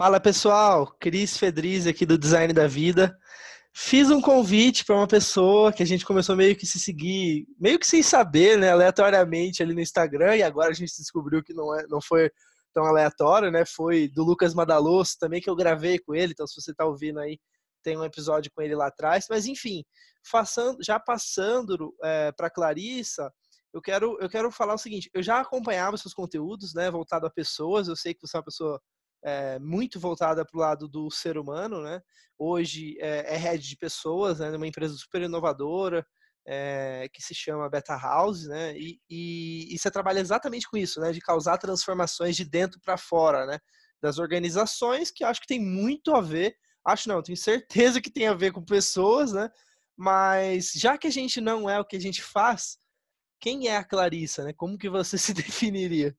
Fala pessoal, Cris Fedriz aqui do Design da Vida. Fiz um convite para uma pessoa que a gente começou meio que se seguir, meio que sem saber, né, aleatoriamente ali no Instagram, e agora a gente descobriu que não, é, não foi tão aleatório, né? Foi do Lucas Madaloso também que eu gravei com ele, então se você está ouvindo aí, tem um episódio com ele lá atrás. Mas enfim, passando, já passando é, para Clarissa, eu quero, eu quero falar o seguinte: eu já acompanhava seus conteúdos, né, voltado a pessoas. Eu sei que você é uma pessoa é, muito voltada para o lado do ser humano, né? Hoje é, é head de pessoas, né? Numa empresa super inovadora é, que se chama Beta House, né? E, e, e, você trabalha exatamente com isso, né? De causar transformações de dentro para fora, né? Das organizações, que acho que tem muito a ver. Acho não, tenho certeza que tem a ver com pessoas, né? Mas já que a gente não é o que a gente faz, quem é a Clarissa, né? Como que você se definiria?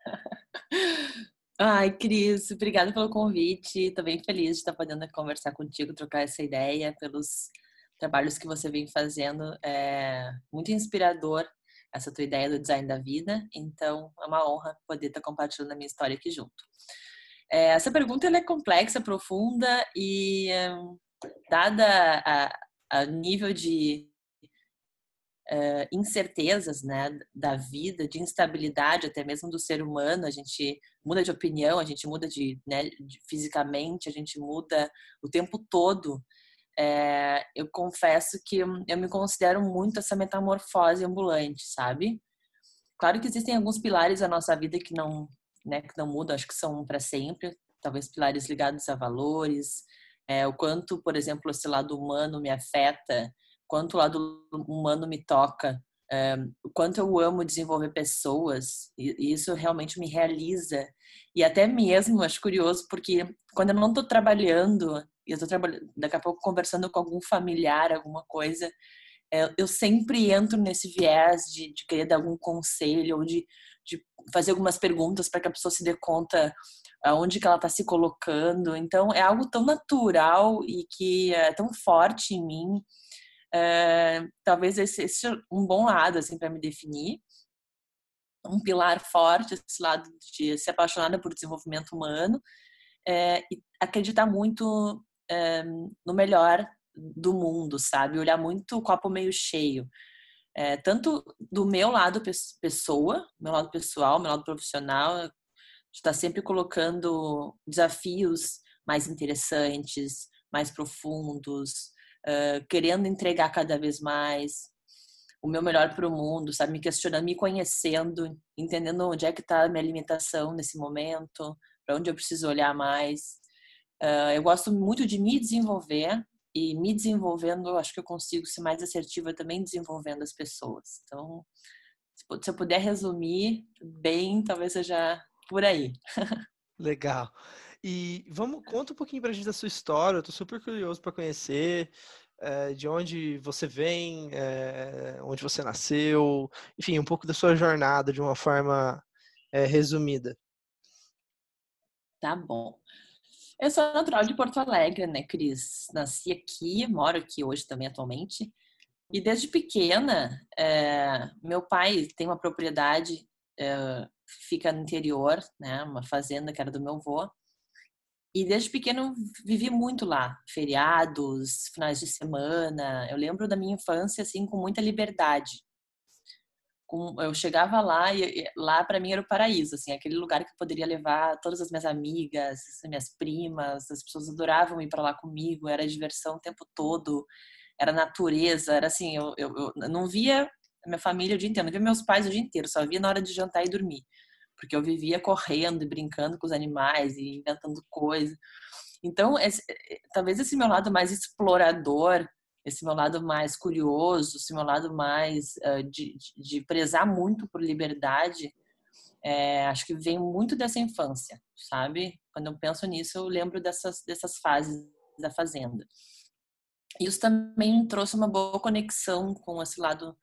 Ai, Cris, obrigada pelo convite. Estou bem feliz de estar podendo conversar contigo, trocar essa ideia pelos trabalhos que você vem fazendo. É muito inspirador essa tua ideia do design da vida. Então, é uma honra poder estar compartilhando a minha história aqui junto. É, essa pergunta é complexa, profunda e, hum, dada a, a nível de uh, incertezas né, da vida, de instabilidade até mesmo do ser humano. A gente muda de opinião, a gente muda de, né, de fisicamente, a gente muda o tempo todo. É, eu confesso que eu me considero muito essa metamorfose ambulante, sabe? Claro que existem alguns pilares da nossa vida que não, né, que não mudam, acho que são para sempre. Talvez pilares ligados a valores, é, o quanto, por exemplo, esse lado humano me afeta quanto o lado humano me toca, é, o quanto eu amo desenvolver pessoas, e isso realmente me realiza. E até mesmo, acho curioso, porque quando eu não estou trabalhando, e eu estou trabalhando, daqui a pouco conversando com algum familiar, alguma coisa, é, eu sempre entro nesse viés de, de querer dar algum conselho ou de, de fazer algumas perguntas para que a pessoa se dê conta aonde que ela está se colocando. Então, é algo tão natural e que é tão forte em mim é, talvez esse, esse é um bom lado assim para me definir. Um pilar forte esse lado de ser apaixonada por desenvolvimento humano é, e acreditar muito é, no melhor do mundo sabe? Olhar muito o copo meio cheio. É, tanto do meu lado pessoa meu lado pessoal meu lado profissional está sempre colocando desafios mais interessantes mais profundos querendo entregar cada vez mais o meu melhor para o mundo, sabe? Me questionando, me conhecendo, entendendo onde é que está a minha limitação nesse momento, para onde eu preciso olhar mais. Uh, eu gosto muito de me desenvolver e me desenvolvendo, acho que eu consigo ser mais assertiva também desenvolvendo as pessoas. Então, se eu puder resumir bem, talvez seja por aí. Legal. E vamos, conta um pouquinho pra gente da sua história, eu tô super curioso para conhecer é, de onde você vem, é, onde você nasceu, enfim, um pouco da sua jornada de uma forma é, resumida. Tá bom. Eu sou natural de Porto Alegre, né, Cris? Nasci aqui, moro aqui hoje também atualmente. E desde pequena, meu pai tem uma propriedade, fica no interior, né, uma fazenda que era do meu avô. E desde pequeno vivi muito lá, feriados, finais de semana. Eu lembro da minha infância assim com muita liberdade. eu chegava lá e lá para mim era o paraíso, assim, aquele lugar que eu poderia levar todas as minhas amigas, minhas primas, as pessoas adoravam ir para lá comigo, era diversão o tempo todo, era natureza, era assim, eu, eu, eu não via minha família o dia inteiro, não via meus pais o dia inteiro, só via na hora de jantar e dormir porque eu vivia correndo e brincando com os animais e inventando coisas. Então, esse, eh, talvez esse meu lado mais explorador, esse meu lado mais curioso, esse meu lado mais uh, de, de, de, prezar muito por liberdade, é, acho que vem muito dessa infância, sabe? Quando eu penso nisso, eu lembro dessas, dessas fases da fazenda. Isso também trouxe uma boa conexão com esse lado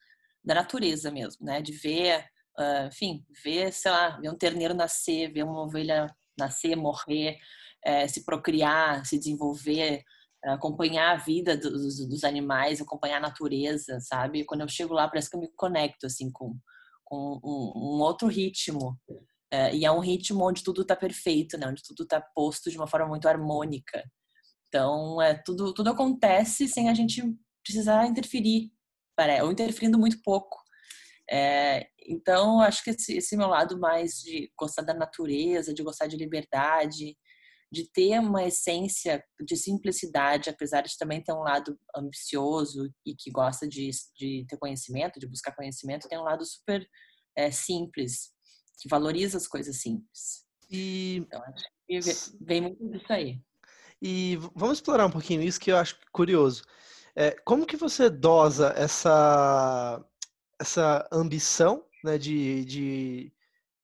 da natureza mesmo, né? De ver uh, enfim, ver, sei lá, ver um terneiro nascer, ver uma ovelha nascer, morrer, é, se procriar, se desenvolver, acompanhar a vida dos, dos, animais, acompanhar a natureza, sabe? Quando eu chego lá, parece que eu me conecto, assim, com, com um, um outro ritmo. É, e é um ritmo onde tudo está perfeito, né? Onde tudo está posto de uma forma muito harmônica. Então, é, tudo, tudo acontece sem a gente precisar interferir, ou interferindo muito pouco. É, então, acho que esse, esse, meu lado mais de gostar da natureza, de gostar de liberdade, de ter uma essência de simplicidade, apesar de também ter um lado ambicioso e que gosta de, de ter conhecimento, de buscar conhecimento, tem um lado super é, simples, que valoriza as coisas simples. E então, acho que vem muito disso aí. E vamos explorar um pouquinho isso que eu acho curioso. É, como que você dosa essa, essa ambição né, de, de,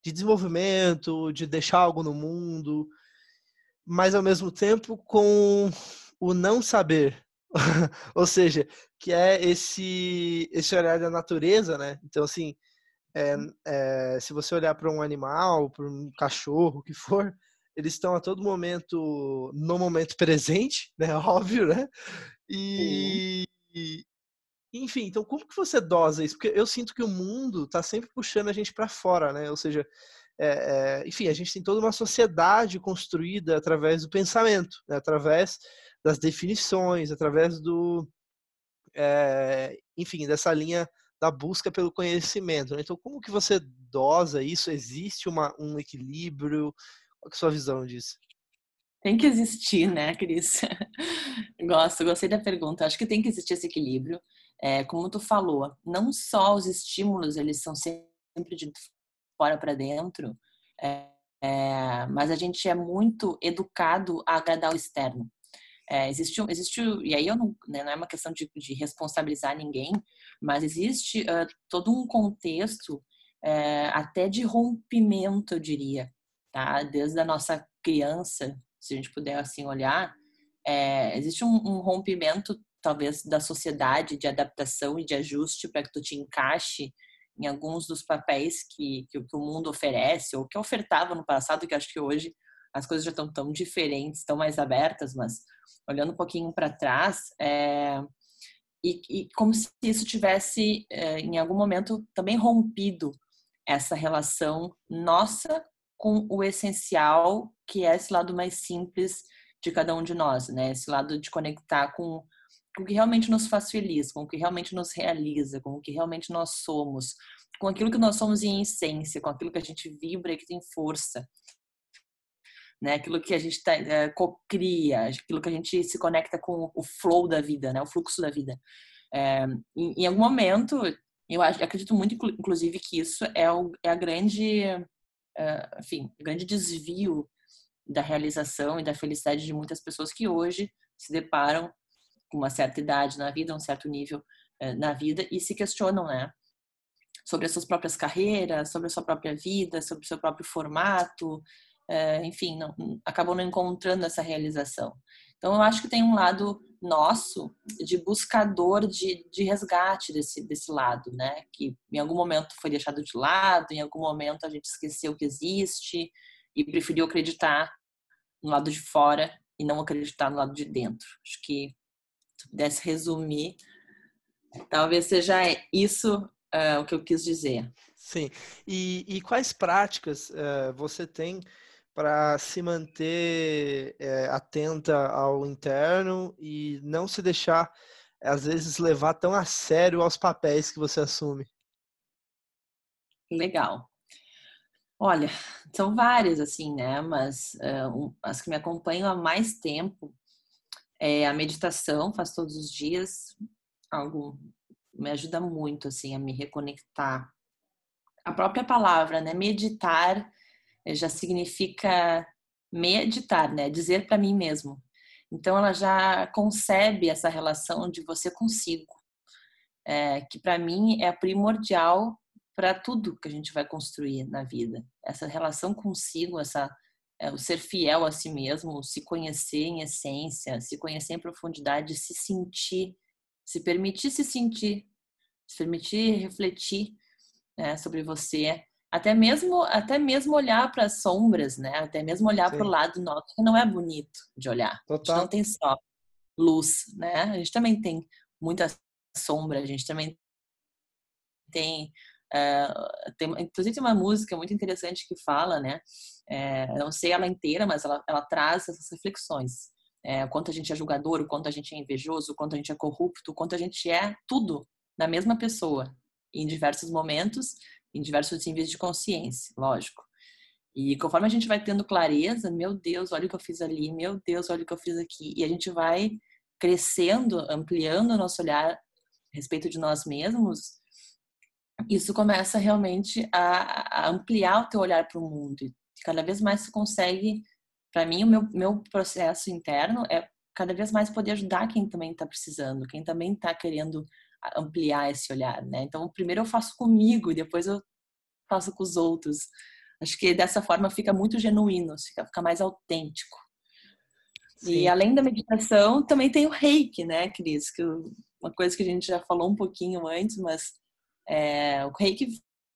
de desenvolvimento, de deixar algo no mundo, mas ao mesmo tempo com o não saber, ou seja, que é esse esse olhar da natureza, né? Então assim, é, é, se você olhar para um animal, para um cachorro, o que for, eles estão a todo momento no momento presente, né? Óbvio, né? E, e, enfim, então como que você dosa isso? Porque eu sinto que o mundo está sempre puxando a gente para fora, né? Ou seja, é, é, enfim, a gente tem toda uma sociedade construída através do pensamento, né? através das definições, através do, é, enfim, dessa linha da busca pelo conhecimento. Né? Então, como que você dosa isso? Existe uma, um equilíbrio? Qual é a sua visão disso? Tem que existir, né, Cris? Gosto, gostei da pergunta. Acho que tem que existir esse equilíbrio. É, como tu falou, não só os estímulos, eles são sempre de fora para dentro, é, é, mas a gente é muito educado a agradar o externo. É, existe, existe, e aí eu não, né, não é uma questão de, de responsabilizar ninguém, mas existe uh, todo um contexto é, até de rompimento, eu diria, tá? Desde a nossa criança, se a gente puder assim olhar, é, existe um, um, rompimento talvez da sociedade de adaptação e de ajuste para que tu te encaixe em alguns dos papéis que, que, que, o mundo oferece ou que ofertava no passado, que acho que hoje as coisas já estão tão diferentes, tão mais abertas, mas olhando um pouquinho para trás, é, e, e, como se isso tivesse é, em algum momento também rompido essa relação nossa com o essencial, que é esse lado mais simples de cada um de nós, né? Esse lado de conectar com, com o que realmente nos faz feliz, com o que realmente nos realiza, com o que realmente nós somos, com aquilo que nós somos em essência, com aquilo que a gente vibra e que tem força. Né, aquilo que a gente tá, é, aquilo que a gente se conecta com o flow da vida, né, o fluxo da vida. É, em, em, algum momento, eu acho, acredito muito, inclusive, que isso é, o, é a grande uh, enfim, grande desvio da realização e da felicidade de muitas pessoas que hoje se deparam com uma certa idade na vida, um certo nível uh, na vida e se questionam, né? Sobre as suas próprias carreiras, sobre a sua própria vida, sobre o seu próprio formato, uh, enfim, não, acabam não encontrando essa realização. Então, eu acho que tem um lado nosso de buscador de, de resgate desse, desse lado, né? Que em algum momento foi deixado de lado, em algum momento a gente esqueceu que existe e preferiu acreditar no lado de fora e não acreditar no lado de dentro. Acho que se pudesse resumir, talvez seja isso uh, o que eu quis dizer. Sim. E, e quais práticas uh, você tem para se manter é, atenta ao interno e não se deixar, às vezes, levar tão a sério aos papéis que você assume? Legal. Olha, são várias, assim, né? Mas uh, as que me acompanham há mais tempo é a meditação, faço todos os dias. Algo me ajuda muito, assim, a me reconectar. A própria palavra, né? Meditar é, já significa meditar, né? Dizer para mim mesmo. Então ela já concebe essa relação de você consigo, é, que para mim é primordial para tudo que a gente vai construir na vida. Essa relação consigo, essa é, o ser fiel a si mesmo, se conhecer em essência, se conhecer em profundidade, se sentir, se permitir se sentir, se permitir refletir né, sobre você até mesmo, até mesmo olhar para as sombras, né? Até mesmo olhar para o lado nosso, que não é bonito de olhar. Total. A gente não tem só luz, né? A gente também tem muita sombra, a gente também tem É, tem, inclusive tem uma música muito interessante que fala, né? É, não sei ela inteira, mas ela, ela traz essas reflexões. É, o quanto a gente é julgador, o quanto a gente é invejoso, o quanto a gente é corrupto, o quanto a gente é tudo na mesma pessoa, em diversos momentos, em diversos níveis de consciência, lógico. E conforme a gente vai tendo clareza, meu Deus, olha o que eu fiz ali, meu Deus, olha o que eu fiz aqui, e a gente vai crescendo, ampliando o nosso olhar a respeito de nós mesmos, isso começa realmente a, a ampliar o teu olhar para o mundo. E cada vez mais você consegue, para mim, o meu, meu processo interno é cada vez mais poder ajudar quem também está precisando, quem também está querendo ampliar esse olhar, né? Então, primeiro eu faço comigo e depois eu faço com os outros. Acho que dessa forma fica muito genuíno, fica, fica mais autêntico. Sim. E além da meditação, também tem o reiki, né, Cris? Que uma coisa que a gente já falou um pouquinho antes, mas é, o reiki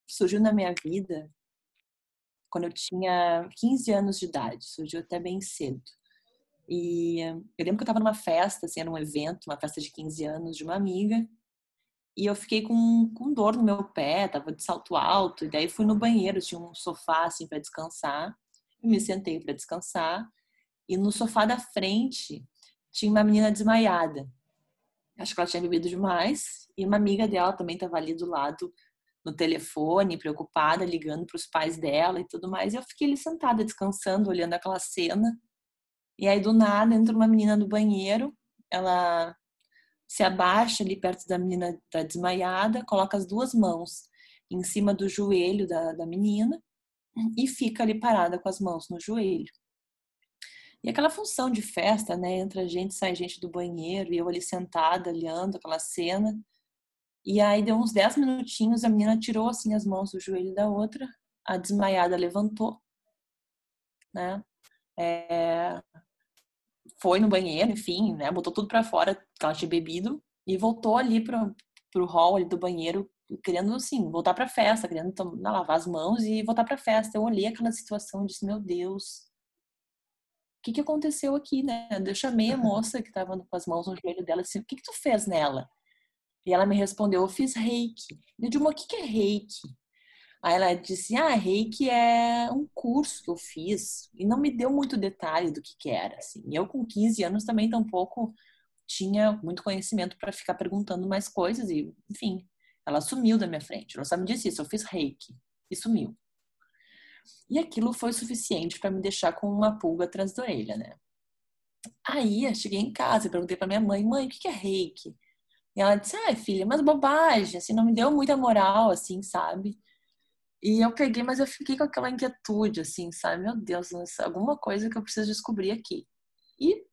surgiu na minha vida quando eu tinha 15 anos de idade, surgiu até bem cedo. E eu lembro que eu estava numa festa, assim, era um evento, uma festa de 15 anos de uma amiga, e eu fiquei com, com dor no meu pé, tava de salto alto, e daí fui no banheiro, tinha um sofá assim para descansar, e me sentei para descansar, e no sofá da frente tinha uma menina desmaiada. Acho que ela tinha bebido demais, e uma amiga dela também estava ali do lado no telefone, preocupada, ligando para os pais dela e tudo mais. E eu fiquei ali sentada, descansando, olhando aquela cena. E aí, do nada, entra uma menina no banheiro, ela se abaixa ali perto da menina tá desmaiada, coloca as duas mãos em cima do joelho da, da menina e fica ali parada com as mãos no joelho. E aquela função de festa, né? Entra gente, sai gente do banheiro e eu ali sentada, olhando aquela cena. E aí deu uns 10 minutinhos, a menina tirou assim as mãos do joelho da outra, a desmaiada levantou, né? É, foi no banheiro, enfim, né? Botou tudo para fora que ela tinha bebido e voltou ali pro, pro hall ali do banheiro, querendo, assim, voltar pra festa, querendo lavar as mãos e voltar pra festa. Eu olhei aquela situação e disse, meu Deus, que que aconteceu aqui, né? Eu chamei a moça que tava com as mãos no joelho dela e disse, o que que tu fez nela? E ela me respondeu, eu fiz reiki. Eu disse, o que que é reiki? Aí ela disse: Ah, reiki é um curso que eu fiz e não me deu muito detalhe do que, que era. Assim. Eu, com 15 anos, também tampouco tinha muito conhecimento para ficar perguntando mais coisas e, enfim, ela sumiu da minha frente. Ela só me disse isso: eu fiz reiki e sumiu. E aquilo foi suficiente para me deixar com uma pulga atrás da orelha, né? Aí eu cheguei em casa e perguntei para minha mãe: mãe, o que é reiki? E ela disse: ai, filha, mas bobagem, assim, não me deu muita moral, assim, sabe? E eu peguei, mas eu fiquei com aquela inquietude, assim, sabe? Meu Deus, alguma coisa que eu preciso descobrir aqui. E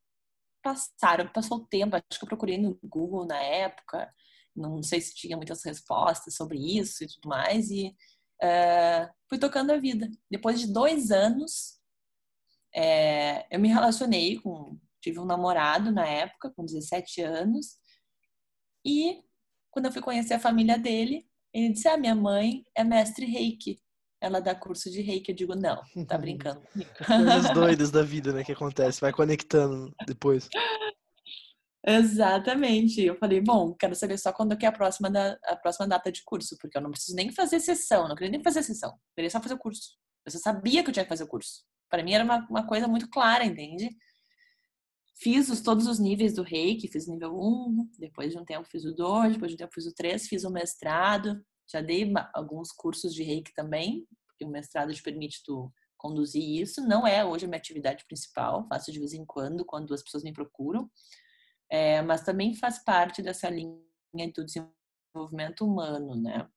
passaram, passou o tempo, acho que eu procurei no Google na época, não sei se tinha muitas respostas sobre isso e tudo mais, e uh, fui tocando a vida. Depois de dois anos, é, eu me relacionei com, tive um namorado na época, com 17 anos, e quando eu fui conhecer a família dele, ele disse: Ah, minha mãe é mestre reiki. Ela dá curso de reiki. Eu digo: Não, tá brincando. Coisas doidas da vida, né? Que acontece. Vai conectando depois. Exatamente. Eu falei, bom, quero saber só quando que é a próxima, da, a próxima data de curso, porque eu não preciso nem fazer sessão, não queria nem fazer sessão, queria só fazer o curso. Eu só sabia que eu tinha que fazer o curso. Para mim era uma, uma coisa muito clara, entende? Fiz os, todos os níveis do reiki, fiz nível 1, depois de um tempo fiz o 2, depois de um tempo fiz o 3, fiz o mestrado, já dei alguns cursos de reiki também, porque o mestrado te permite tu conduzir isso. Não é hoje a minha atividade principal, faço de vez em quando, quando as pessoas me procuram, é, mas também faz parte dessa linha do desenvolvimento humano, né?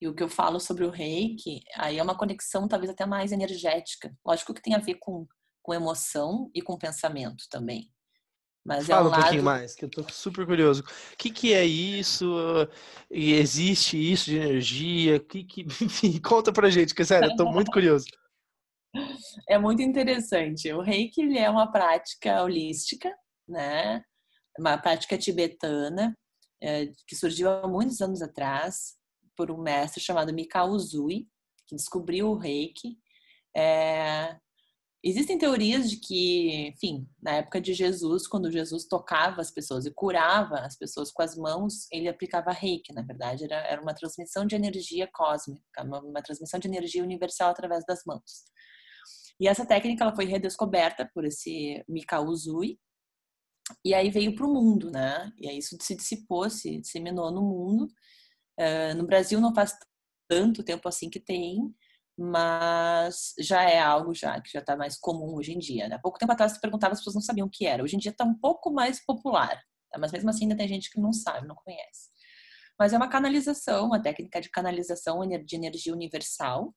E o que eu falo sobre o reiki, aí é uma conexão talvez até mais energética. Lógico que tem a ver com com emoção e com pensamento também. Mas Fala é um, lado... um pouquinho mais, que eu tô super curioso. O que, que é isso? E existe isso de energia? Que, que... Enfim, conta pra gente, que sério, eu tô muito curioso. É muito interessante. O reiki ele é uma prática holística, né? Uma prática tibetana é, que surgiu há muitos anos atrás por um mestre chamado Mikao Uzui, que descobriu o reiki. É, existem teorias de que, enfim, na época de Jesus, quando Jesus tocava as pessoas e curava as pessoas com as mãos, ele aplicava reiki, na verdade, era, era uma transmissão de energia cósmica, uma, uma transmissão de energia universal através das mãos. E essa técnica ela foi redescoberta por esse Mikao Uzui, e aí veio para o mundo, né? E aí isso se dissipou, se disseminou no mundo. Uh, no Brasil não faz tanto tempo assim que tem, mas já é algo já que já está mais comum hoje em dia. Né? Há pouco tempo atrás você perguntava, as pessoas não sabiam o que era. Hoje em dia está um pouco mais popular, tá? mas mesmo assim ainda tem gente que não sabe, não conhece. Mas é uma canalização, uma técnica de canalização de energia universal,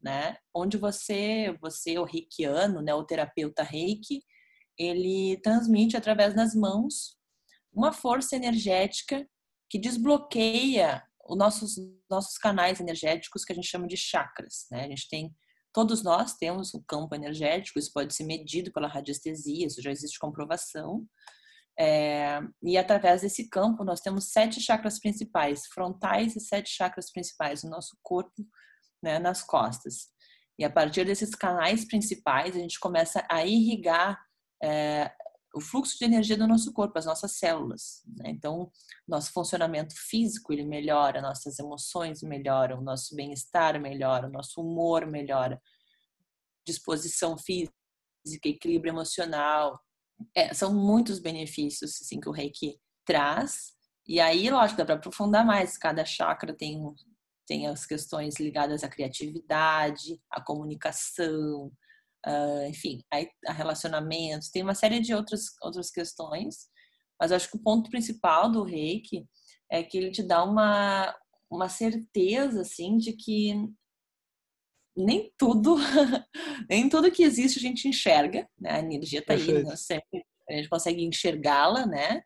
né? Onde você, você o reikiano, né, o terapeuta reiki, ele transmite através das mãos uma força energética que desbloqueia os nossos, nossos canais energéticos que a gente chama de chakras. Né? A gente tem, todos nós temos um campo energético, isso pode ser medido pela radiestesia, isso já existe comprovação. É, e através desse campo nós temos sete chakras principais, frontais e sete chakras principais no nosso corpo, né, nas costas. E a partir desses canais principais a gente começa a irrigar é, o fluxo de energia do nosso corpo, as nossas células. Né? Então, nosso funcionamento físico ele melhora, nossas emoções melhoram, nosso bem-estar melhora, nosso humor melhora, disposição física, equilíbrio emocional. É, são muitos benefícios assim, que o Reiki traz. E aí, lógico, dá para aprofundar mais. Cada chakra tem, tem as questões ligadas à criatividade, à comunicação, uh, enfim, a, relacionamentos, tem uma série de outras, outras questões, mas acho que o ponto principal do reiki é que ele te dá uma, uma certeza, assim, de que nem tudo, nem tudo que existe a gente enxerga, né? A energia tá aí, né? sempre a gente consegue enxergá-la, né?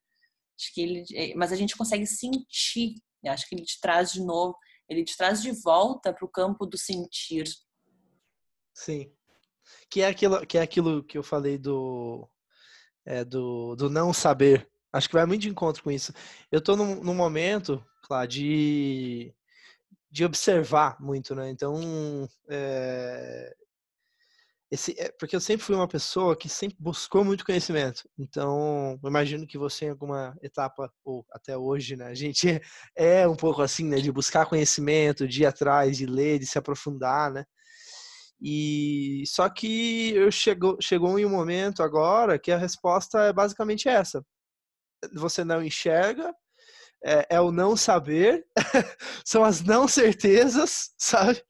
Acho que ele, eh, mas a gente consegue sentir. Acho que ele te traz de novo, ele te traz de volta para o campo do sentir. Sim que é aquilo que, é aquilo que eu falei do, é, do, do não saber. Acho que vai muito de encontro com isso. Eu estou num, num, momento, claro, de, de observar muito, né? Então, é, esse, é, porque eu sempre fui uma pessoa que sempre buscou muito conhecimento. Então, imagino que você em alguma etapa, ou até hoje, né? A gente é, é um pouco assim, né? De buscar conhecimento, de ir atrás, de ler, de se aprofundar, né? E só que eu chegou, chegou em um momento agora que a resposta é basicamente essa. Você não enxerga, é, é o não saber, são as não certezas, sabe?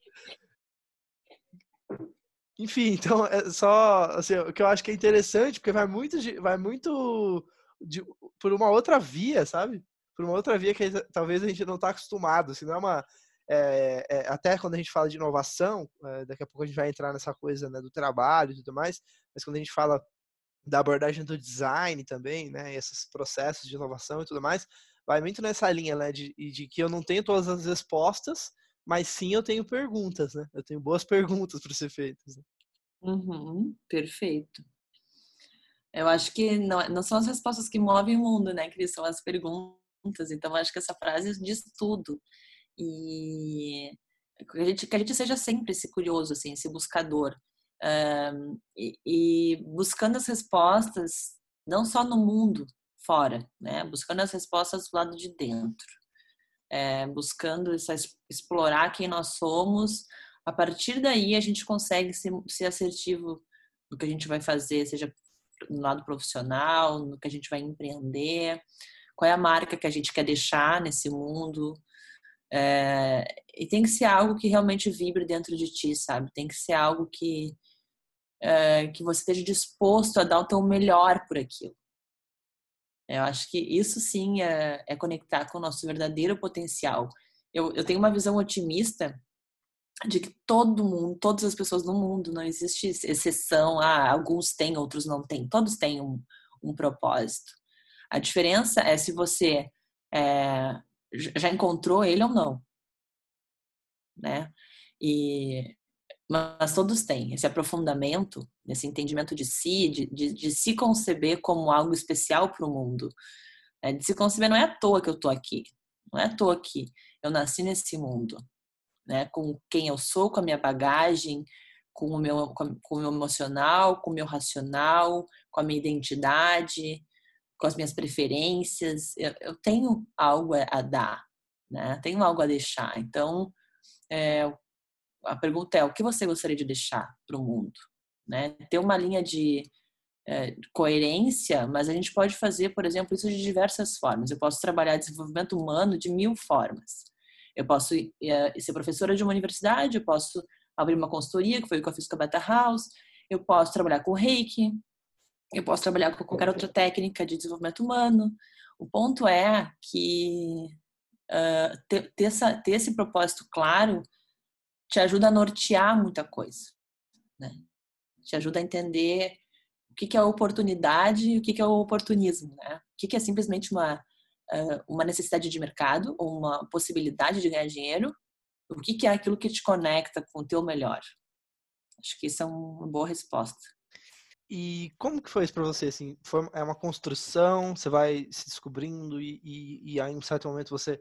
Enfim, então é só assim, o que eu acho que é interessante, porque vai muito, vai muito de, por uma outra via, sabe? Por uma outra via que talvez a gente não está acostumado. Se não é uma é, é, até quando a gente fala de inovação, é, daqui a pouco a gente vai entrar nessa coisa né, do trabalho e tudo mais, mas quando a gente fala da abordagem do design também, né, esses processos de inovação e tudo mais, vai muito nessa linha, né, de, de que eu não tenho todas as respostas, mas sim eu tenho perguntas, né, eu tenho boas perguntas para ser feitas. Né? Uhum, perfeito. Eu acho que não, não são as respostas que movem o mundo, né, que são as perguntas. Então, acho que essa frase diz tudo. E que a gente, que a gente seja sempre esse curioso, assim, esse buscador. Um, e, e, buscando as respostas, não só no mundo fora, né? Buscando as respostas do lado de dentro. É, buscando essa, explorar quem nós somos. A partir daí, a gente consegue ser, ser assertivo no que a gente vai fazer, seja no lado profissional, no que a gente vai empreender, qual é a marca que a gente quer deixar nesse mundo, é, e tem que ser algo que realmente vibre dentro de ti, sabe? Tem que ser algo que, é, que você esteja disposto a dar o teu melhor por aquilo. Eu acho que isso sim é, é conectar com o nosso verdadeiro potencial. Eu, eu tenho uma visão otimista de que todo mundo, todas as pessoas no mundo, não existe exceção, ah, alguns têm, outros não têm, todos têm um, um propósito. A diferença é se você é, já encontrou ele ou não, né? E mas todos têm esse aprofundamento, esse entendimento de si, de, de, de se conceber como algo especial para o mundo. Né? De se conceber não é à toa que eu tô aqui, não é à toa que eu nasci nesse mundo, né? Com quem eu sou, com a minha bagagem, com o meu, com o meu emocional, com o meu racional, com a minha identidade, com as minhas preferências. Eu, eu tenho algo a dar, né? Tenho algo a deixar. Então, é, a pergunta é: o que você gostaria de deixar para o mundo? Né? Ter uma linha de é, coerência, mas a gente pode fazer, por exemplo, isso de diversas formas. Eu posso trabalhar desenvolvimento humano de mil formas. Eu posso é, ser professora de uma universidade, eu posso abrir uma consultoria, que foi o que eu fiz com a Beta House, eu posso trabalhar com reiki, eu posso trabalhar com qualquer outra técnica de desenvolvimento humano. O ponto é que uh, ter, ter, essa, ter esse propósito claro te ajuda a nortear muita coisa, né? Te ajuda a entender o que, que é oportunidade e o que, que é o oportunismo, né? O que, que é simplesmente uma, uma necessidade de mercado ou uma possibilidade de ganhar dinheiro, o que, que é aquilo que te conecta com o teu melhor. Acho que isso é uma boa resposta. E como que foi isso para você? Assim, foi, é uma construção, você vai se descobrindo e, e, e aí em certo momento você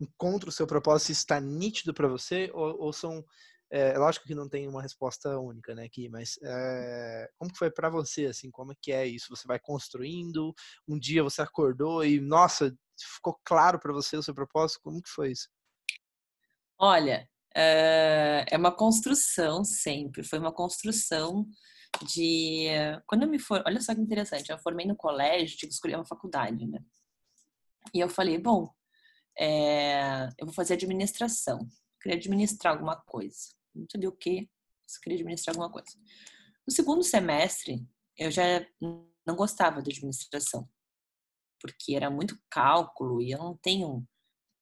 encontra o seu propósito está nítido para você? Ou, ou são é, lógico que não tem uma resposta única, né, aqui, mas é, como que foi para você, assim, como é que é isso? Você vai construindo, um dia você acordou e, nossa, ficou claro para você o seu propósito? Como que foi isso? Olha, é, é uma construção sempre, foi uma construção de... Quando eu me for... Olha só que interessante, eu formei no colégio, tinha que escolher uma faculdade, né? E eu falei, bom, é, eu vou fazer administração. Queria administrar alguma coisa não sabia o que, só queria administrar alguma coisa. No segundo semestre, eu já não gostava de administração, porque era muito cálculo e eu não tenho,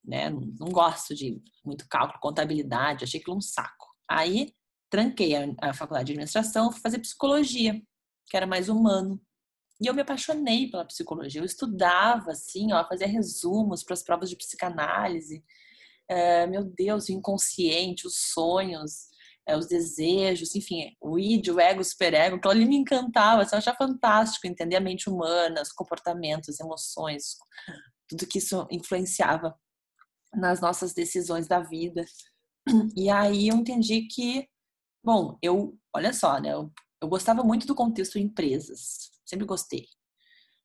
né, não gosto de muito cálculo, contabilidade, achei aquilo um saco. Aí, tranquei a, a faculdade de administração, fui fazer psicologia, que era mais humano. E eu me apaixonei pela psicologia. Eu estudava, assim, ó, fazia resumos para as provas de psicanálise é, meu Deus, o inconsciente, os sonhos, é, os desejos, enfim, o id, o ego, o superego, aquilo ali me encantava, assim, eu achava fantástico entender a mente humana, os comportamentos, emoções, tudo que isso influenciava nas nossas decisões da vida. E aí eu entendi que, bom, eu, olha só, né, eu, eu gostava muito do contexto empresas, sempre gostei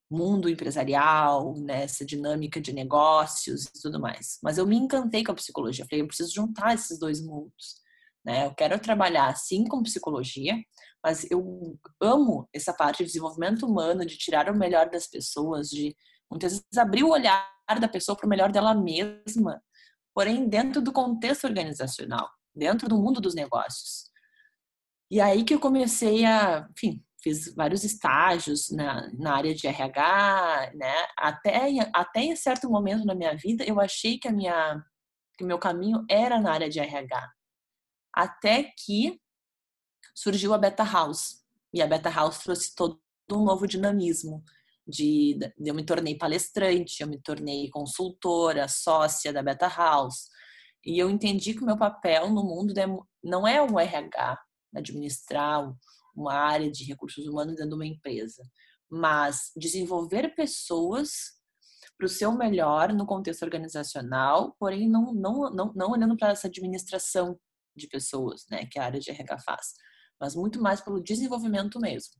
mundo empresarial, nessa né, dinâmica de negócios e tudo mais. Mas eu me encantei com a psicologia. Falei, eu preciso juntar esses dois mundos. Né? Eu quero trabalhar sim com psicologia, mas eu amo essa parte de desenvolvimento humano, de tirar o melhor das pessoas, de muitas vezes abrir o olhar da pessoa para o melhor dela mesma, porém dentro do contexto organizacional, dentro do mundo dos negócios. E aí que eu comecei a, enfim, fiz vários estágios na, na área de RH, né? Até, até em certo momento na minha vida eu achei que a minha que o meu caminho era na área de RH. Até que surgiu a Beta House. E a Beta House trouxe todo um novo dinamismo. De, eu me tornei palestrante, eu me tornei consultora, sócia da Beta House. E eu entendi que o meu papel no mundo não é o RH, administrar uma área de recursos humanos dentro de uma empresa, mas desenvolver pessoas para o seu melhor no contexto organizacional, porém não, não, não, não olhando para essa administração de pessoas, né, que a área de RH faz, mas muito mais pelo desenvolvimento mesmo.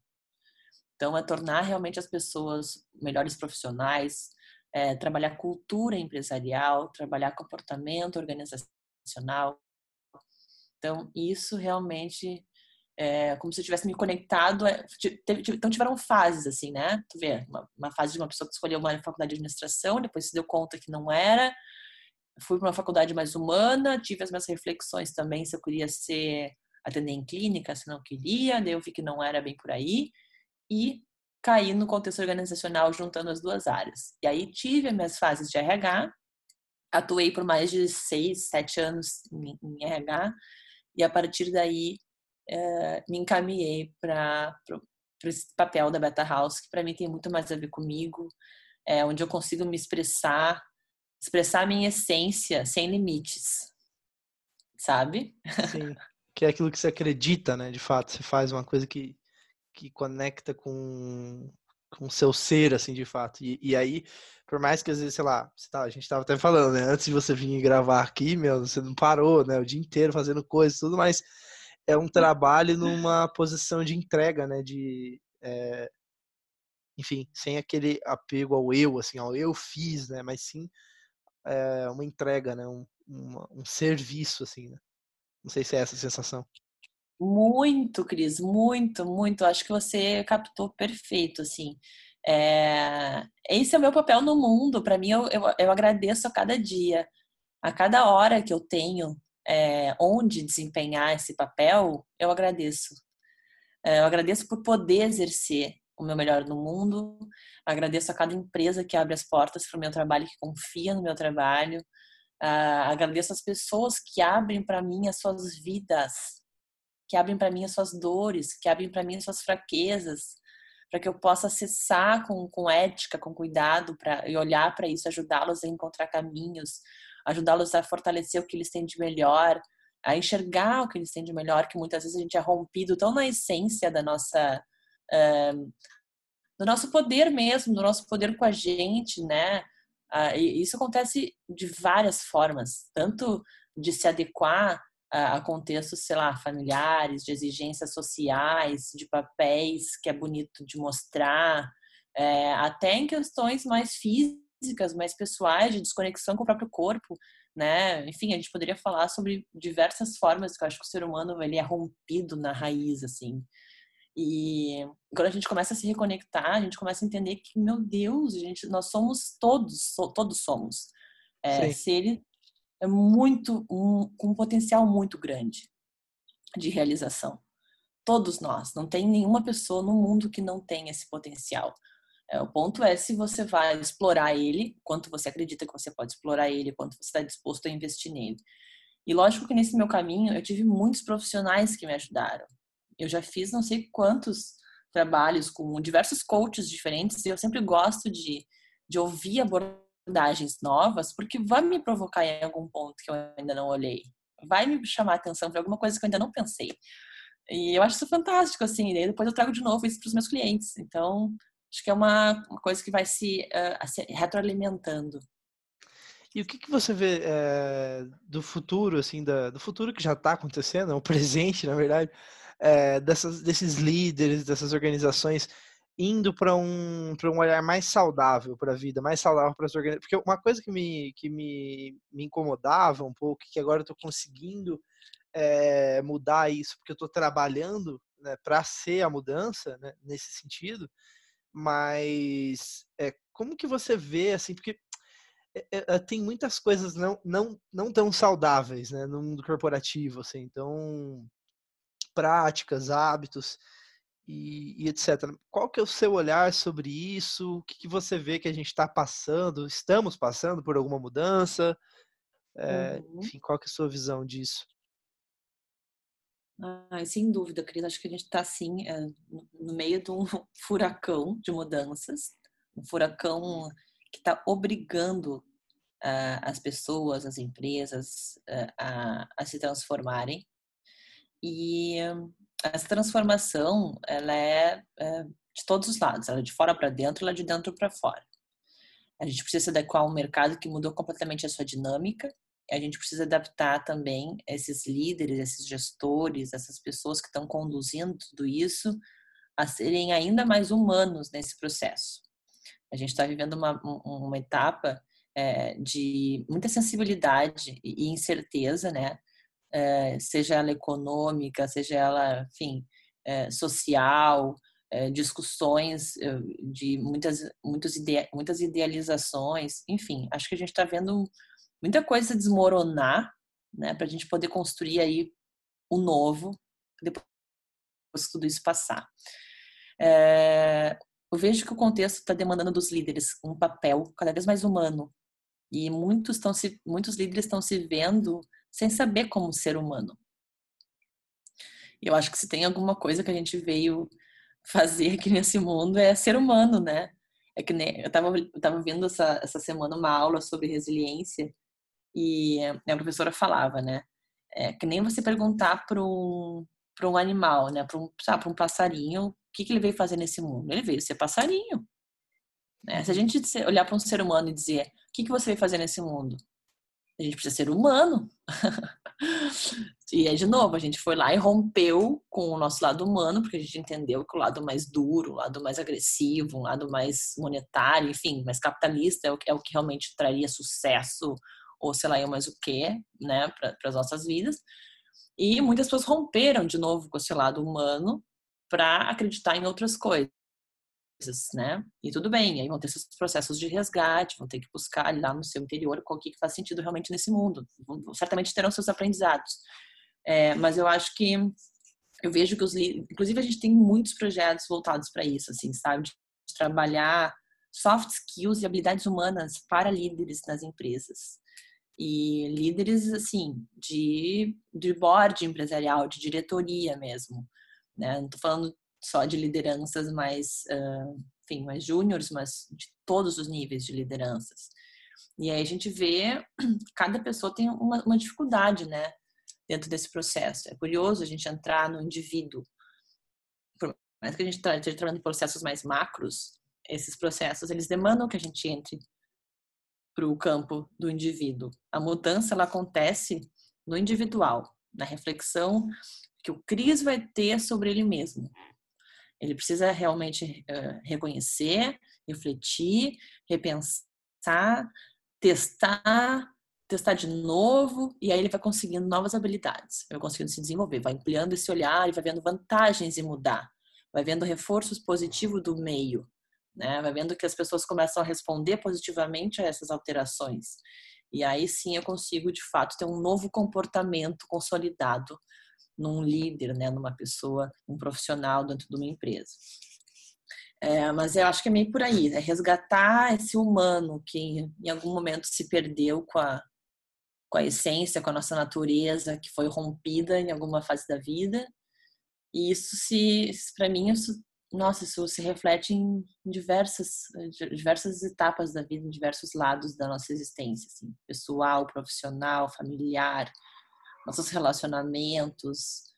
Então, é tornar realmente as pessoas melhores profissionais, é, trabalhar cultura empresarial, trabalhar comportamento organizacional. Então, isso realmente é, como se eu tivesse me conectado. É, então tiveram fases, assim, né? Tu vê, uma, uma, fase de uma pessoa que escolheu uma faculdade de administração, depois se deu conta que não era. Fui para uma faculdade mais humana, tive as minhas reflexões também se eu queria ser atender em clínica, se não queria, daí eu vi que não era bem por aí. E caí no contexto organizacional juntando as duas áreas. E aí tive as minhas fases de RH, atuei por mais de seis, sete anos em, em RH, e a partir daí é, me encaminhei para esse papel da Beta House, que para mim tem muito mais a ver comigo, é, onde eu consigo me expressar, expressar a minha essência sem limites, sabe? Sim, que é aquilo que você acredita, né? De fato, você faz uma coisa que, que conecta com com o seu ser, assim, de fato. E, e aí, por mais que às vezes, sei lá, tá, a gente estava até falando, né? Antes de você vir gravar aqui, meu, você não parou, né? O dia inteiro fazendo coisas tudo, mas é um trabalho numa posição de entrega, né? De, é, enfim, sem aquele apego ao eu, assim, ao eu fiz, né? Mas sim é, uma entrega, né? Um, um, um serviço, assim, né? Não sei se é essa a sensação. Muito, Cris, muito, muito. Acho que você captou perfeito, assim. É... Esse é o meu papel no mundo. Para mim, eu, eu, eu, agradeço a cada dia, a cada hora que eu tenho é, onde desempenhar esse papel, eu agradeço. É, eu agradeço por poder exercer o meu melhor no mundo. Agradeço a cada empresa que abre as portas para o meu trabalho, que confia no meu trabalho. Uh, agradeço as pessoas que abrem para mim as suas vidas, que abrem para mim as suas dores, que abrem para mim as suas fraquezas, para que eu possa acessar com, com ética, com cuidado, para e olhar para isso, ajudá-los a encontrar caminhos, ajudá-los a fortalecer o que eles têm de melhor, a enxergar o que eles têm de melhor, que muitas vezes a gente é rompido tão na essência da nossa uh, do nosso poder mesmo, do nosso poder com a gente, né? Uh, e isso acontece de várias formas, tanto de se adequar a contextos, sei lá, familiares, de exigências sociais, de papéis que é bonito de mostrar, é, até em questões mais físicas, mais pessoais, de desconexão com o próprio corpo, né? Enfim, a gente poderia falar sobre diversas formas que eu acho que o ser humano ele é rompido na raiz, assim. E quando a gente começa a se reconectar, a gente começa a entender que, meu Deus, gente, nós somos todos, todos somos é, seres é muito um, com um potencial muito grande de realização. Todos nós, não tem nenhuma pessoa no mundo que não tenha esse potencial. É, o ponto é se você vai explorar ele, quanto você acredita que você pode explorar ele, quanto você está disposto a investir nele. E lógico que nesse meu caminho eu tive muitos profissionais que me ajudaram. Eu já fiz não sei quantos trabalhos com diversos coaches diferentes e eu sempre gosto de, de ouvir abordagens novas porque vai me provocar em algum ponto que eu ainda não olhei. Vai me chamar atenção para alguma coisa que eu ainda não pensei. E eu acho isso fantástico, assim. E depois eu trago de novo isso para os meus clientes. Então, acho que é uma, uma coisa que vai se, uh, se retroalimentando. E o que, que você vê é, do futuro, assim, da, do futuro que já está acontecendo, é o presente, na verdade, é, dessas, desses líderes, dessas organizações indo para um, um olhar mais saudável para a vida, mais saudável para as organizações. Porque uma coisa que me, que me, me incomodava um pouco, que agora eu estou conseguindo é, mudar isso, porque eu estou trabalhando né, para ser a mudança né, nesse sentido, mas é, como que você vê, assim, porque é, tem muitas coisas não, não, não tão saudáveis né, no mundo corporativo, assim, então práticas, hábitos e, e, etc. Qual que é o seu olhar sobre isso? O que, que você vê que a gente está passando? Estamos passando por alguma mudança? É, uhum. Enfim, qual que é a sua visão disso? Sem dúvida, Cris. Acho que a gente está, assim, é, no meio de um furacão de mudanças. Um furacão que está obrigando uh, as pessoas, as empresas uh, a, a se transformarem. E essa transformação, ela é, é de todos os lados, ela é de fora para dentro, ela é de dentro para fora. A gente precisa se adequar a um mercado que mudou completamente a sua dinâmica. A gente precisa adaptar também esses líderes, esses gestores, essas pessoas que estão conduzindo tudo isso a serem ainda mais humanos nesse processo. A gente está vivendo uma, uma etapa é, de muita sensibilidade e incerteza, né? é, seja ela econômica, seja ela, enfim, é, social, é, discussões de muitas, muitos ide muitas idealizações, enfim, acho que a gente está vendo muita coisa desmoronar, né, para a gente poder construir aí o novo depois que tudo isso passar. É, eu vejo que o contexto está demandando dos líderes um papel cada vez mais humano e muitos estão se, muitos líderes estão se vendo sem saber como ser humano. Eu acho que se tem alguma coisa que a gente veio fazer aqui nesse mundo é ser humano, né? É que eu estava eu tava vendo essa, essa semana uma aula sobre resiliência e a professora falava, né? É que nem você perguntar para um, um animal, né? Para um, um passarinho, o que, que ele veio fazer nesse mundo? Ele veio ser passarinho. Né? Se a gente olhar para um ser humano e dizer, o que, que você veio fazer nesse mundo? A gente precisa ser humano. e aí, de novo, a gente foi lá e rompeu com o nosso lado humano, porque a gente entendeu que o lado mais duro, o lado mais agressivo, um lado mais monetário, enfim, mais capitalista é o, é o que realmente traria sucesso, ou sei lá, mais o que, né, para as nossas vidas. E muitas pessoas romperam de novo com esse lado humano para acreditar em outras coisas né? E tudo bem, aí vão ter esses processos de resgate, vão ter que buscar lá no seu interior o que faz sentido realmente nesse mundo. Certamente terão seus aprendizados. É, mas eu acho que eu vejo que os inclusive a gente tem muitos projetos voltados para isso, assim, sabe? De trabalhar soft skills e habilidades humanas para líderes nas empresas. E líderes, assim, de, de board empresarial, de diretoria mesmo. Né? Não estou falando só de lideranças mais, uh, enfim, mais júniores, mas de todos os níveis de lideranças. E aí a gente vê, cada pessoa tem uma, uma dificuldade, né, dentro desse processo. É curioso a gente entrar no indivíduo. Por mais que a gente esteja trabalhando em processos mais macros, esses processos, eles demandam que a gente entre para o campo do indivíduo. A mudança, ela acontece no individual, na reflexão que o Cris vai ter sobre ele mesmo. Ele precisa realmente uh, reconhecer, refletir, repensar, testar, testar de novo, e aí ele vai conseguindo novas habilidades, vai conseguindo se desenvolver, vai ampliando esse olhar e vai vendo vantagens em mudar, vai vendo reforços positivos do meio, né? vai vendo que as pessoas começam a responder positivamente a essas alterações. E aí sim eu consigo, de fato, ter um novo comportamento consolidado num líder, né, numa pessoa, um profissional dentro de uma empresa. É, mas eu acho que é meio por aí, é resgatar esse humano que em algum momento se perdeu com a, com a essência, com a nossa natureza, que foi rompida em alguma fase da vida. E isso se, para mim, isso, nossa, isso se reflete em diversas, diversas etapas da vida, em diversos lados da nossa existência, assim, pessoal, profissional, familiar, nossos relacionamentos,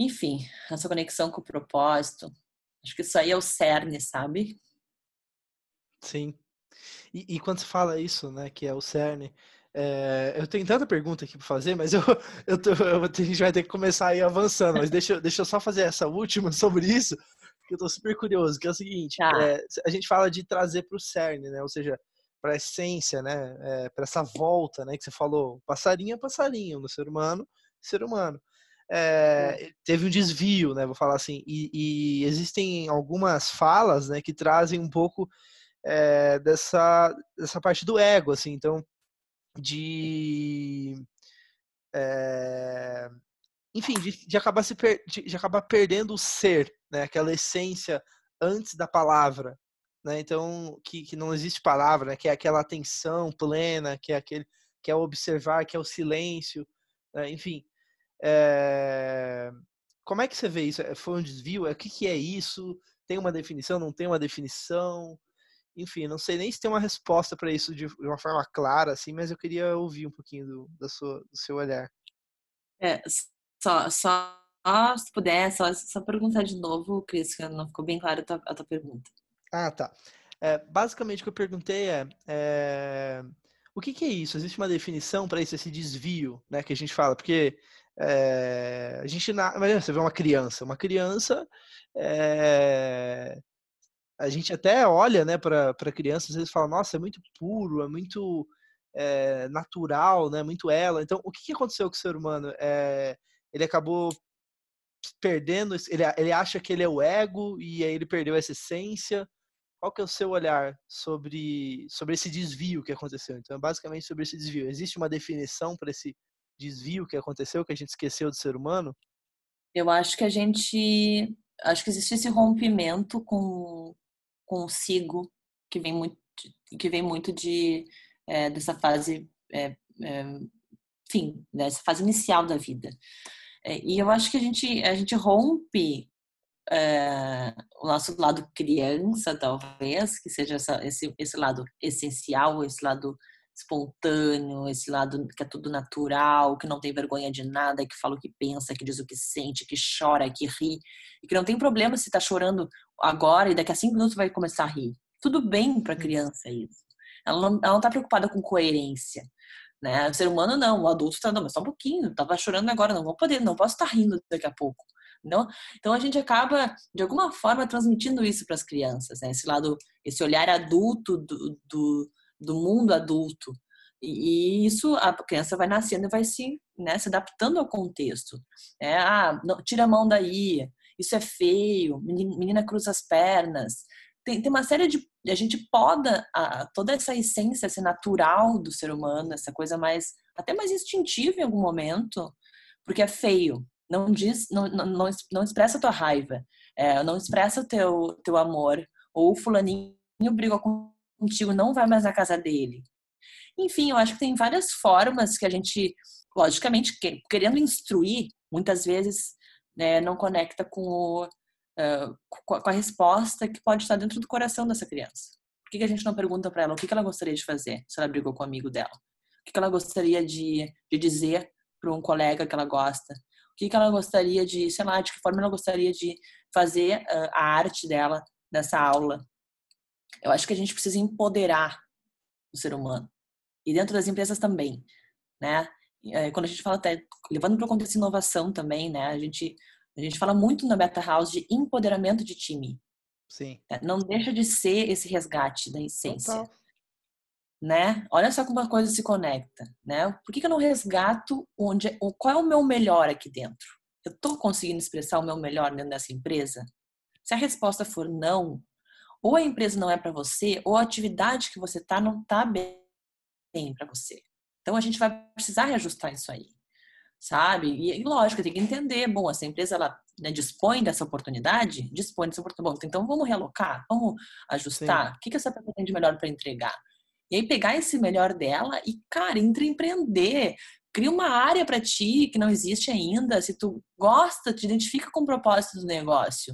enfim, essa conexão com o propósito. Acho que isso aí é o cerne, sabe? Sim. E, e quando você fala isso, né, que é o cerne, é, eu tenho tanta pergunta aqui para fazer, mas eu, eu, tô, eu, a gente vai ter que começar aí avançando. Mas deixa, deixa eu só fazer essa última sobre isso, que eu tô super curioso, que é o seguinte, tá. é, a gente fala de trazer para o cerne, né? Ou seja, para a essência, né? É, para essa volta, né? Que você falou, passarinho é passarinho, no ser humano, ser humano. É, teve um desvio, né? Vou falar assim, e, e, existem algumas falas, né? Que trazem um pouco é, dessa dessa parte do ego, assim. Então, de é, enfim, de, de acabar se per, de, de acabar perdendo o ser, né? Aquela essência antes da palavra, né? Então, que, que não existe palavra, né? que é aquela atenção plena, que é aquele que é observar, que é o silêncio, né? enfim. É... Como é que você vê isso? É, foi um desvio? O que, que é isso? Tem uma definição? Não tem uma definição? Enfim, não sei nem se tem uma resposta para isso de uma forma clara, assim, mas eu queria ouvir um pouquinho do, da sua, do seu olhar. É, só, só se puder, só, só perguntar de novo, Cris, que não ficou bem clara a tua, a tua pergunta. Ah, tá. É, basicamente o que eu perguntei é, é o que, que, é isso? Existe uma definição para isso, esse desvio, né, que a gente fala? Porque é, a gente, imagina, você vê uma criança, uma criança, é, a gente até olha, né, para criança, às vezes fala, nossa, é muito puro, é muito é, natural, né, muito ela. Então, o que, que aconteceu com o ser humano? É, ele acabou perdendo, ele, ele acha que ele é o ego e aí ele perdeu essa essência qual que é o seu olhar sobre, sobre esse desvio que aconteceu? Então, basicamente sobre esse desvio. Existe uma definição para esse desvio que aconteceu, que a gente esqueceu do ser humano? Eu acho que a gente, acho que existe esse rompimento com consigo que vem muito, que vem muito de é, dessa fase, é, é, enfim, dessa fase inicial da vida. É, e eu acho que a gente, a gente rompe é, o nosso lado criança, talvez, que seja essa, esse, esse lado essencial, esse lado espontâneo, esse lado que é tudo natural, que não tem vergonha de nada, que fala o que pensa, que diz o que sente, que chora, que ri, e que não tem problema se está chorando agora e daqui a cinco minutos vai começar a rir. Tudo bem para uhum. criança isso. Ela não está preocupada com coerência. Né? O ser humano não, o adulto está, não, mas só um pouquinho, tava chorando agora, não vou poder, não posso estar tá rindo daqui a pouco. Não? Então a gente acaba, de alguma forma, transmitindo isso para as crianças, né? esse lado, esse olhar adulto do, do, do mundo adulto. E, isso a criança vai nascendo e vai se, né, se adaptando ao contexto. É, ah, não, tira a mão daí, isso é feio, menina cruza as pernas. Tem, tem uma série de. A gente poda a, toda essa essência esse natural do ser humano, essa coisa mais. até mais instintiva em algum momento, porque é feio. Não diz, não, não, não expressa a tua raiva, é, não expressa o teu, teu amor. Ou fulaninho brigou contigo, não vai mais na casa dele. Enfim, eu acho que tem várias formas que a gente, logicamente, querendo instruir, muitas vezes né, não conecta com, o, uh, com a resposta que pode estar dentro do coração dessa criança. Por que, que a gente não pergunta para ela o que, que ela gostaria de fazer se ela brigou com o amigo dela? O que, que ela gostaria de, de dizer para um colega que ela gosta? O que, que ela gostaria de, sei lá, de que forma ela gostaria de fazer uh, a arte dela nessa aula? Eu acho que a gente precisa empoderar o ser humano e dentro das empresas também, né? É, quando a gente fala até levando para o contexto inovação também, né? A gente a gente fala muito na Beta House de empoderamento de time. Sim. É, não deixa de ser esse resgate da essência. Total. Né? Olha só como a coisa se conecta, né? Por que, que eu não resgato onde, qual é o meu melhor aqui dentro? Eu estou conseguindo expressar o meu melhor dentro dessa empresa? Se a resposta for não, ou a empresa não é para você, ou a atividade que você está não está bem para você. Então a gente vai precisar reajustar isso aí, sabe? E, e lógico, tem que entender, bom, essa empresa ela né, dispõe dessa oportunidade, dispõe dessa oportunidade. Bom, então vamos realocar, vamos ajustar. Sim. O que, que essa pessoa tem de melhor para entregar? E aí pegar esse melhor dela e, cara, empreender. Cria uma área para ti que não existe ainda. Se tu gosta, te identifica com o propósito do negócio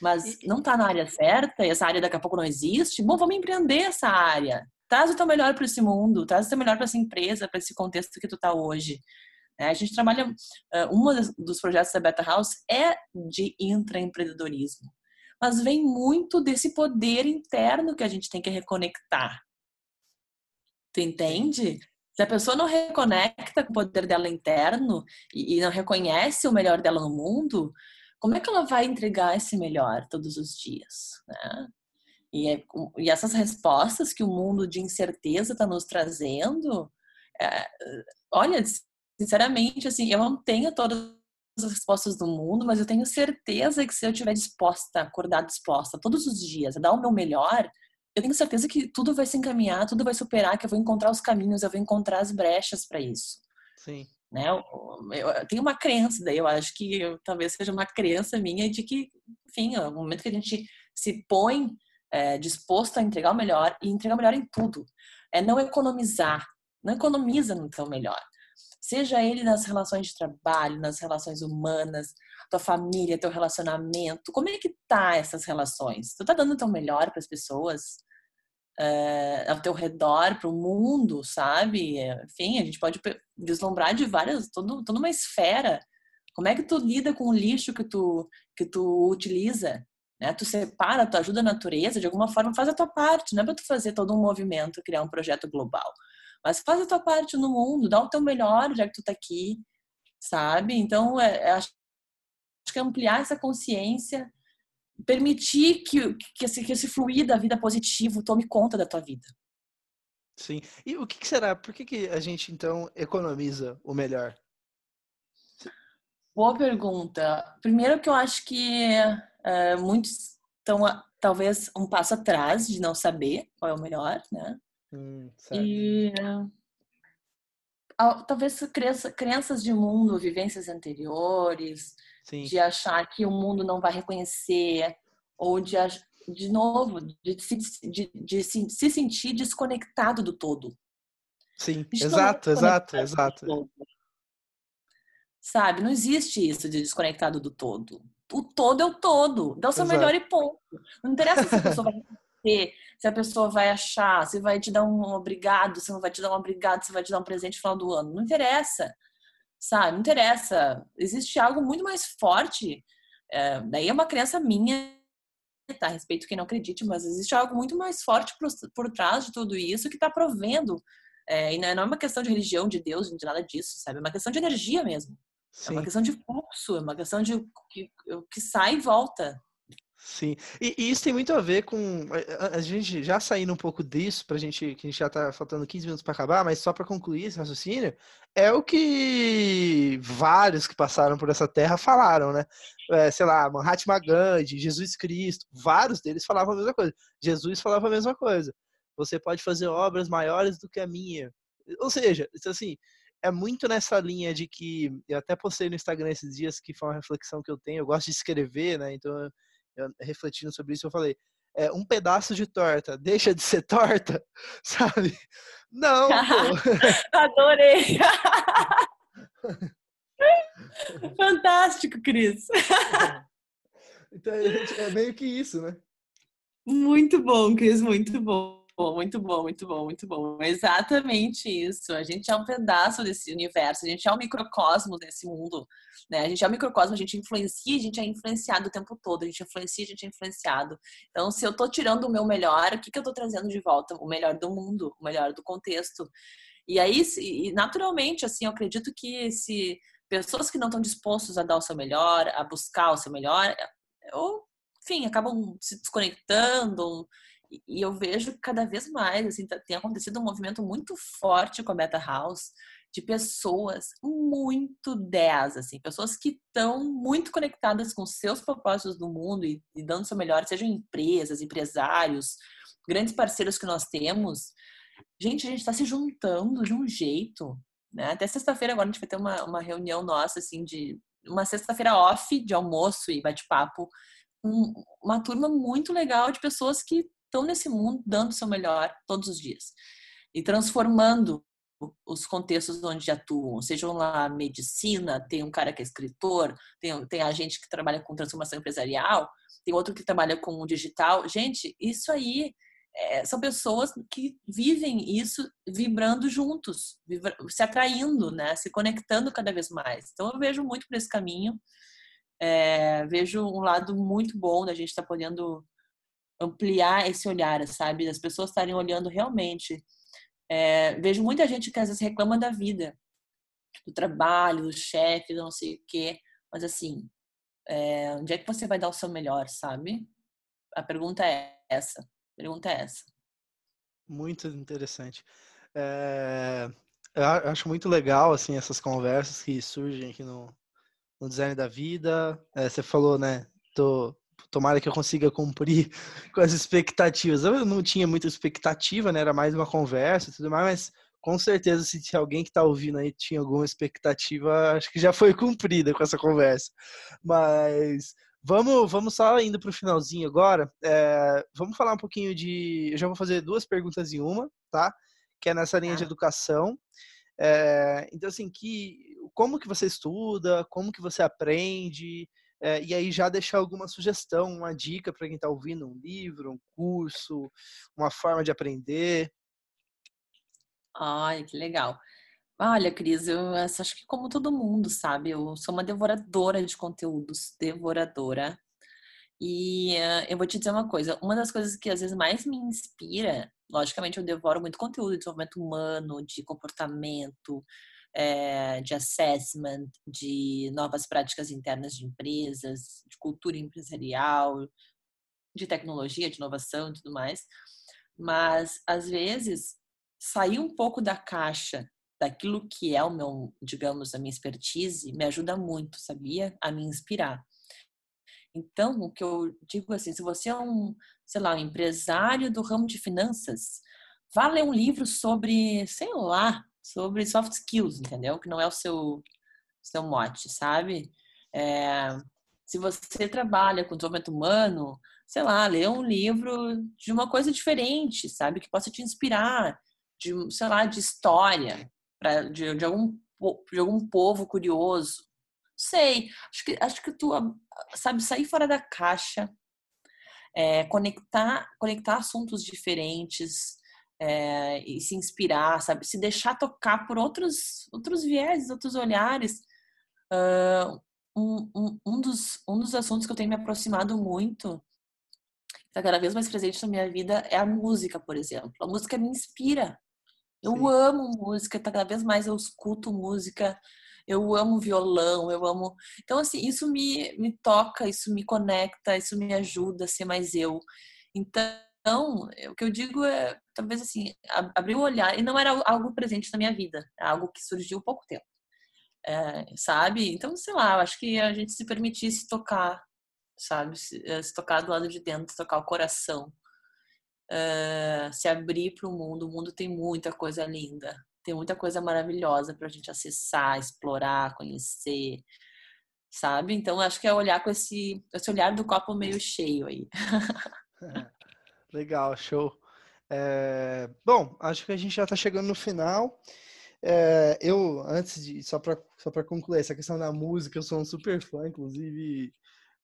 mas não está na área certa e essa área daqui a pouco não existe, bom, vamos empreender essa área. Traz o teu melhor para esse mundo, traz o teu melhor para essa empresa, para esse contexto que tu está hoje. É, a gente trabalha, um dos projetos da Beta House é de intraempreendedorismo, mas vem muito desse poder interno que a gente tem que reconectar. Tu entende? Se a pessoa não reconecta com o poder dela interno e não reconhece o melhor dela no mundo, como é que ela vai entregar esse melhor todos os dias? Né? E, é, e essas respostas que o mundo de incerteza está nos trazendo, é, olha, sinceramente, assim, eu não tenho todas as respostas do mundo, mas eu tenho certeza que se eu estiver disposta, acordar disposta todos os dias a dar o meu melhor, eu tenho certeza que tudo vai se encaminhar, tudo vai superar, que eu vou encontrar os caminhos, eu vou encontrar as brechas para isso. Sim. Né? Eu, eu, tenho uma crença, daí eu acho que eu, talvez seja uma crença minha de que, enfim, no momento que a gente se põe é, disposto a entregar o melhor e entregar o melhor em tudo. É não economizar, não economiza no teu melhor. Seja ele nas relações de trabalho, nas relações humanas, tua família, teu relacionamento. Como é que tá essas relações? Tu tá dando o teu melhor para as pessoas? É, ao teu redor, para o mundo, sabe? Enfim, a gente pode vislumbrar de várias, todo, toda uma esfera. Como é que tu lida com o lixo que tu, que tu utiliza? Né? Tu separa, tu ajuda a natureza, de alguma forma faz a tua parte, não é para tu fazer todo um movimento, criar um projeto global. Mas faz a tua parte no mundo, dá o teu melhor já que tu tá aqui, sabe? Então, é, é, acho que ampliar essa consciência, permitir que, que, esse, que esse fluir da vida positivo tome conta da tua vida. Sim. E o que, será? Por que, que a gente, então, economiza o melhor? Boa pergunta. Primeiro que eu acho que Uh, muitos estão talvez um passo atrás de não saber qual é o melhor, né? Hum, e talvez crença, crenças de mundo, vivências anteriores, Sim. de achar que o mundo não vai reconhecer ou de de novo de, se, de, de se, se sentir desconectado do todo. Sim, exato, exato, exato. Sabe, não existe isso de desconectado do todo o todo é o todo. Dá o seu Exato. melhor e ponto. Não interessa se a pessoa vai ter, se a pessoa vai achar, se vai te dar um obrigado, se não vai te dar um obrigado, se vai te dar um presente no final do ano. Não interessa. Sabe? Não interessa. Existe algo muito mais forte. É, daí é uma crença minha, tá? Respeito quem não acredite, mas existe algo muito mais forte por, por trás de tudo isso que está provendo É, e não é uma questão de religião, de Deus, de nada disso, sabe? É uma questão de energia mesmo. Sim. É uma questão de fluxo, é uma questão de que, que sai e volta. Sim, e, e, isso tem muito a ver com a, gente já saindo um pouco disso, pra gente, que a gente já tá faltando 15 minutos para acabar, mas só para concluir esse raciocínio, é o que vários que passaram por essa terra falaram, né? É, sei lá, Mahatma Gandhi, Jesus Cristo, vários deles falavam a mesma coisa. Jesus falava a mesma coisa. Você pode fazer obras maiores do que a minha. Ou seja, assim, é muito nessa linha de que eu até postei no Instagram esses dias que foi uma reflexão que eu tenho. Eu gosto de escrever, né? Então eu, refletindo sobre isso, eu falei, é, um pedaço de torta deixa de ser torta, sabe? Não, Adorei! Fantástico, Cris! então é meio que isso, né? Muito bom, Cris, muito bom bom, muito bom, muito bom, muito bom. Exatamente isso. A gente é um pedaço desse universo, a gente é um microcosmo desse mundo, né? A gente é um microcosmo, a gente influencia, a gente é influenciado o tempo todo, a gente influencia, a gente é influenciado. Então, se eu tô tirando o meu melhor, o que, que eu tô trazendo de volta? O melhor do mundo, o melhor do contexto. E aí, naturalmente, assim, eu acredito que se pessoas que não estão dispostos a dar o seu melhor, a buscar o seu melhor, ou, enfim, acabam se desconectando, e eu vejo cada vez mais, assim, tá, tem acontecido um movimento muito forte com a Beta House de pessoas muito 10, assim, pessoas que estão muito conectadas com seus propósitos do mundo e, e dando seu melhor, sejam empresas, empresários, grandes parceiros que nós temos. Gente, a gente está se juntando de um jeito, né? Até sexta-feira agora a gente vai ter uma, uma reunião nossa, assim, de uma sexta-feira off de almoço e bate-papo um, uma turma muito legal de pessoas que estão nesse mundo dando o seu melhor todos os dias e transformando os contextos onde atuam, sejam lá medicina, tem um cara que é escritor, tem, tem a gente que trabalha com transformação empresarial, tem outro que trabalha com digital. Gente, isso aí é, são pessoas que vivem isso vibrando juntos, vibra, se atraindo, né? se conectando cada vez mais. Então eu vejo muito por esse caminho, é, vejo um lado muito bom da gente estar tá podendo ampliar esse olhar, sabe? Das pessoas estarem olhando realmente. É, vejo muita gente que às vezes reclama da vida, do trabalho, do chefe, não sei o quê, mas assim, é, onde é que você vai dar o seu melhor, sabe? A pergunta é essa. A pergunta é essa. Muito interessante. É, eu acho muito legal assim essas conversas que surgem aqui no, no design da vida. É, você falou, né? Tô tomara que eu consiga cumprir com as expectativas. Eu não tinha muita expectativa, né? Era mais uma conversa e tudo mais, mas com certeza se alguém que está ouvindo aí tinha alguma expectativa, acho que já foi cumprida com essa conversa. Mas vamos, vamos só indo para o finalzinho agora. É, vamos falar um pouquinho de. Eu já vou fazer duas perguntas em uma, tá? Que é nessa linha de tá. educação. É, então, assim, que, como que você estuda, como que você aprende, é, e aí já deixar alguma sugestão, uma dica para quem está ouvindo, um livro, um curso, uma forma de aprender. Ai, que legal. Olha, Cris, eu acho que como todo mundo, sabe? Eu sou uma devoradora de conteúdos, devoradora. E uh, eu vou te dizer uma coisa, uma das coisas que às vezes mais me inspira, logicamente eu devoro muito conteúdo de desenvolvimento humano, de comportamento, é, de assessment, de novas práticas internas de empresas, de cultura empresarial, de tecnologia, de inovação e tudo mais. Mas, às vezes, sair um pouco da caixa daquilo que é o meu, digamos, a minha expertise, me ajuda muito, sabia? A me inspirar. Então, o que eu digo assim, se você é um, sei lá, um empresário do ramo de finanças, vá ler um livro sobre, sei lá, sobre soft skills, entendeu? Que não é o seu, seu mote, sabe? É, se você trabalha com desenvolvimento humano, sei lá, lê um livro de uma coisa diferente, sabe? Que possa te inspirar, de, sei lá, de história, pra, de, de, algum, de algum povo curioso. Sei, acho que, acho que tu, sabe, sair fora da caixa, é, conectar, conectar assuntos diferentes, é, e se inspirar, sabe? Se deixar tocar por outros, outros viés, outros olhares. Uh, um, um, um, dos, um dos assuntos que eu tenho me aproximado muito, está cada vez mais presente na minha vida, é a música, por exemplo. A música me inspira. Eu Sim. amo música, tá cada vez mais eu escuto música, eu amo violão, eu amo. Então, assim, isso me, me toca, isso me conecta, isso me ajuda a ser mais eu. Então, o que eu digo é, talvez assim, abrir o olhar, e não era algo presente na minha vida, é algo que surgiu pouco tempo. É, sabe? Então, sei lá, eu acho que a gente se permitisse tocar, sabe? Se, eh, se tocar do lado de dentro, tocar o coração, uh, se abrir para o mundo. O mundo tem muita coisa linda, tem muita coisa maravilhosa para a gente acessar, explorar, conhecer, sabe? Então acho que é olhar com esse, esse olhar do copo meio cheio aí. Legal, show. É, bom, acho que a gente já está chegando no final. É, eu, antes de, só para só concluir, essa questão da música, eu sou um super fã, inclusive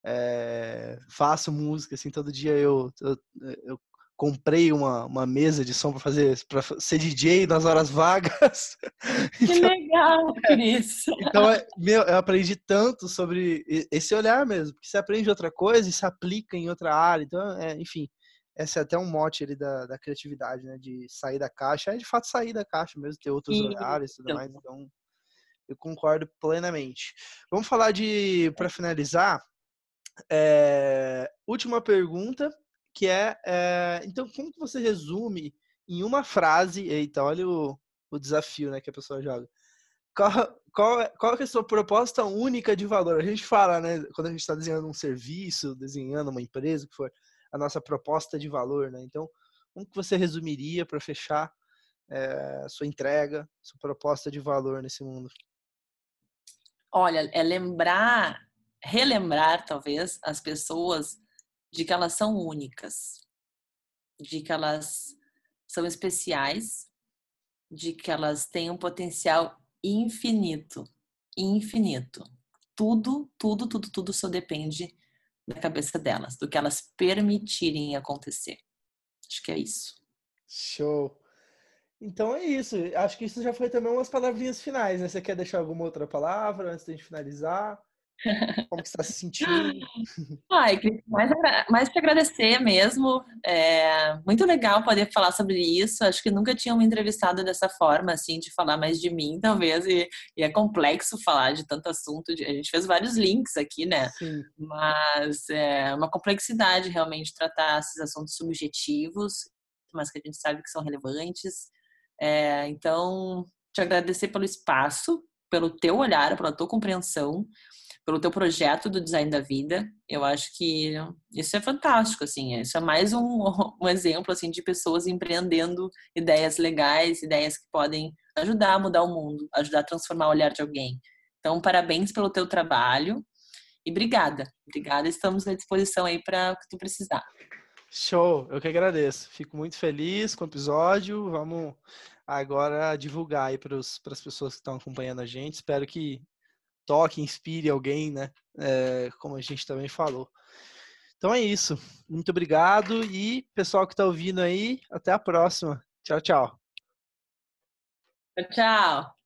é, faço música, assim, todo dia eu, eu, eu comprei uma, uma mesa de som para fazer para ser DJ nas horas vagas. Que então, legal, Cris! então, é, meu, eu aprendi tanto sobre esse olhar mesmo, porque você aprende outra coisa e se aplica em outra área. Então, é, enfim, esse é até um mote ali da, da criatividade, né? De sair da caixa, é de fato sair da caixa mesmo, ter outros Sim. olhares e tudo mais. Então, eu concordo plenamente. Vamos falar de, para finalizar, é, última pergunta que é, é, então como que você resume em uma frase, eita, olha o, o desafio né, que a pessoa joga. Qual, qual, qual é a sua proposta única de valor? A gente fala, né, quando a gente está desenhando um serviço, desenhando uma empresa, que for a nossa proposta de valor, né? Então, como que você resumiria para fechar é, sua entrega, sua proposta de valor nesse mundo? Olha, é lembrar, relembrar talvez as pessoas de que elas são únicas, de que elas são especiais, de que elas têm um potencial infinito, infinito. Tudo, tudo, tudo, tudo só depende da cabeça delas, do que elas permitirem acontecer. Acho que é isso. Show. Então é isso. Acho que isso já foi também umas palavrinhas finais, né? Você quer deixar alguma outra palavra antes de finalizar? Como que está se sentindo? Ai, mais, mais te agradecer mesmo. É muito legal poder falar sobre isso. Acho que nunca tinham me entrevistado dessa forma, assim, de falar mais de mim, talvez. E, e é complexo falar de tanto assunto. A gente fez vários links aqui, né? Sim. Mas é uma complexidade realmente tratar esses assuntos subjetivos, mas que a gente sabe que são relevantes. É, então, te agradecer pelo espaço, pelo teu olhar, pela tua compreensão pelo teu projeto do design da vida. Eu acho que isso é fantástico, assim. Isso é mais um, um exemplo, assim, de pessoas empreendendo ideias legais, ideias que podem ajudar a mudar o mundo, ajudar a transformar o olhar de alguém. Então, parabéns pelo teu trabalho e obrigada. Obrigada, estamos à disposição aí para o que tu precisar. Show, eu que agradeço. Fico muito feliz com o episódio. Vamos agora divulgar aí para as pessoas que estão acompanhando a gente. Espero que toque, inspire alguém, né? É, como a gente também falou. Então é isso. Muito obrigado e pessoal que está ouvindo aí, até a próxima. Tchau, tchau. Tchau.